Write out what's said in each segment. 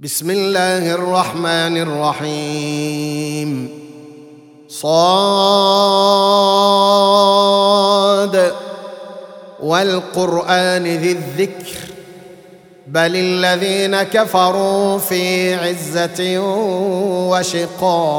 بسم الله الرحمن الرحيم صاد والقران ذي الذكر بل الذين كفروا في عزه وشقاق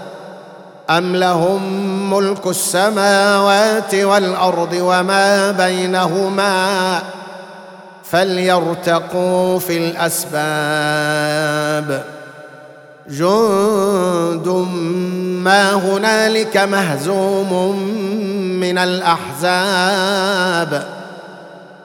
أم لهم ملك السماوات والأرض وما بينهما فليرتقوا في الأسباب جند ما هنالك مهزوم من الأحزاب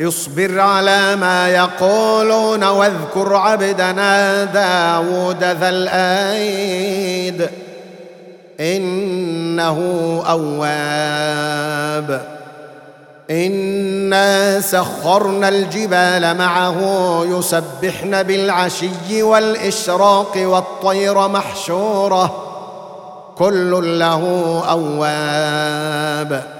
اصبر على ما يقولون واذكر عبدنا داود ذا الأيد. إنه أواب. إنا سخرنا الجبال معه يسبحن بالعشي والإشراق والطير محشوره. كل له أواب.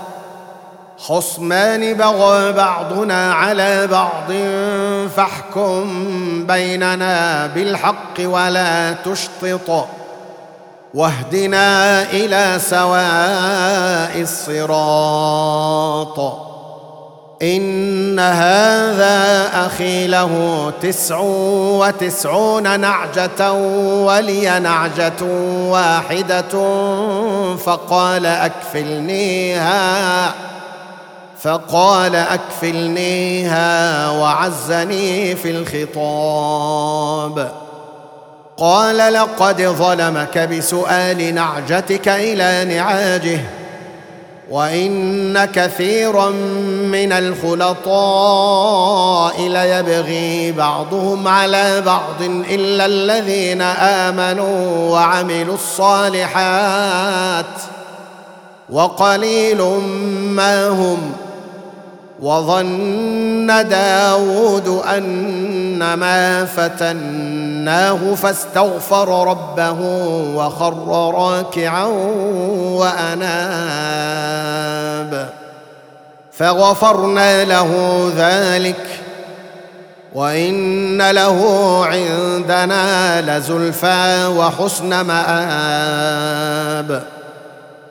خصمان بغى بعضنا على بعض فاحكم بيننا بالحق ولا تشطط. واهدنا إلى سواء الصراط. إن هذا أخي له تسع وتسعون نعجة ولي نعجة واحدة فقال أكفلنيها. فقال أكفلنيها وعزني في الخطاب. قال لقد ظلمك بسؤال نعجتك إلى نعاجه وإن كثيرا من الخلطاء ليبغي بعضهم على بعض إلا الذين آمنوا وعملوا الصالحات وقليل ما هم وظن داود أن ما فتنا ففتناه فاستغفر ربه وخر راكعا وأناب. فغفرنا له ذلك وإن له عندنا لزلفى وحسن مآب.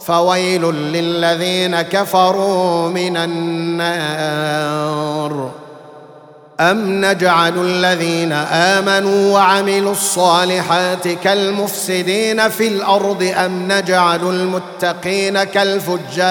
فويل للذين كفروا من النار. أم نجعل الذين آمنوا وعملوا الصالحات كالمفسدين في الأرض أم نجعل المتقين كالفجار؟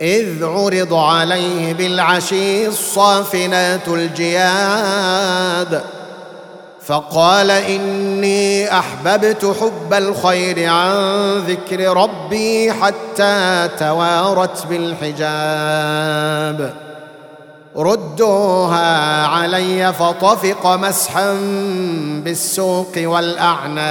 إذ عرض عليه بالعشي الصافنات الجياد فقال إني أحببت حب الخير عن ذكر ربي حتى توارت بالحجاب. ردوها علي فطفق مسحا بالسوق والأعناق.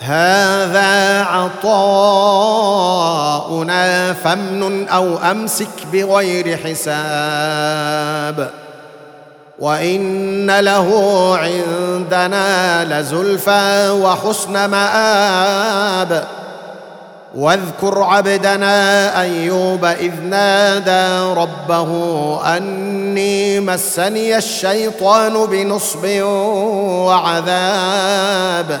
هذا عطاؤنا فامنن أو أمسك بغير حساب. وإن له عندنا لزلفى وحسن مآب. واذكر عبدنا أيوب إذ نادى ربه أني مسني الشيطان بنصب وعذاب.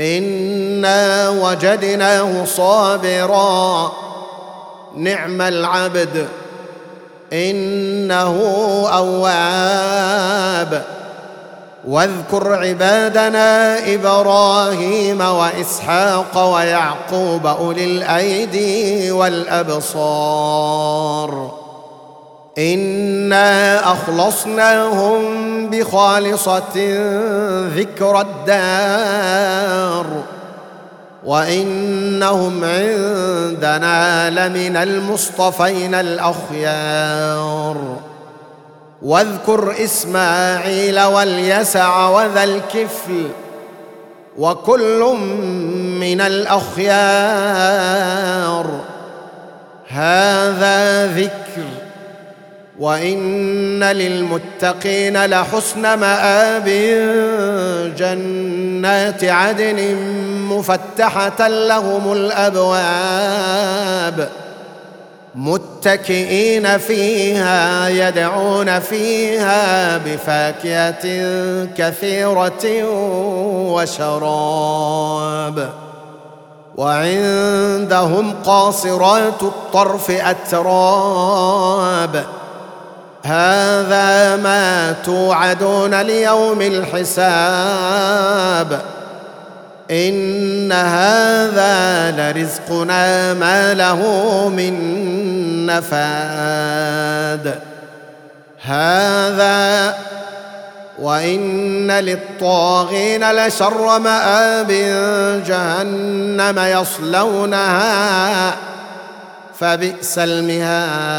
انا وجدناه صابرا. نعم العبد. انه اواب. واذكر عبادنا إبراهيم واسحاق ويعقوب اولي الايدي والابصار. إنا أخلصناهم بخالصة ذكر الدار وإنهم عندنا لمن المصطفين الأخيار. واذكر إسماعيل واليسع وذا الكفل وكل من الأخيار. هذا ذكر وان للمتقين لحسن ماب جنات عدن مفتحه لهم الابواب متكئين فيها يدعون فيها بفاكهه كثيره وشراب وعندهم قاصرات الطرف اتراب هذا ما توعدون ليوم الحساب. إن هذا لرزقنا ما له من نفاد. هذا وإن للطاغين لشر مآب جهنم يصلونها فبئس المهاد.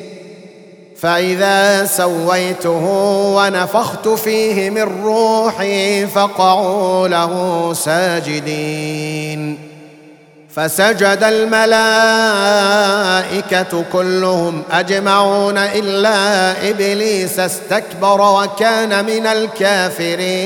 فإذا سويته ونفخت فيه من روحي فقعوا له ساجدين. فسجد الملائكة كلهم أجمعون إلا إبليس استكبر وكان من الكافرين.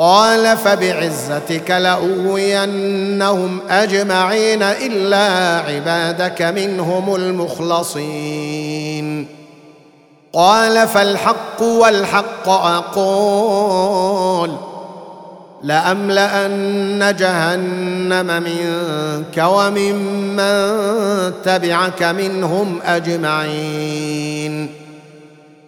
قال فبعزتك لأغوينهم أجمعين إلا عبادك منهم المخلصين. قال فالحق والحق أقول لأملأن جهنم منك وممن تبعك منهم أجمعين.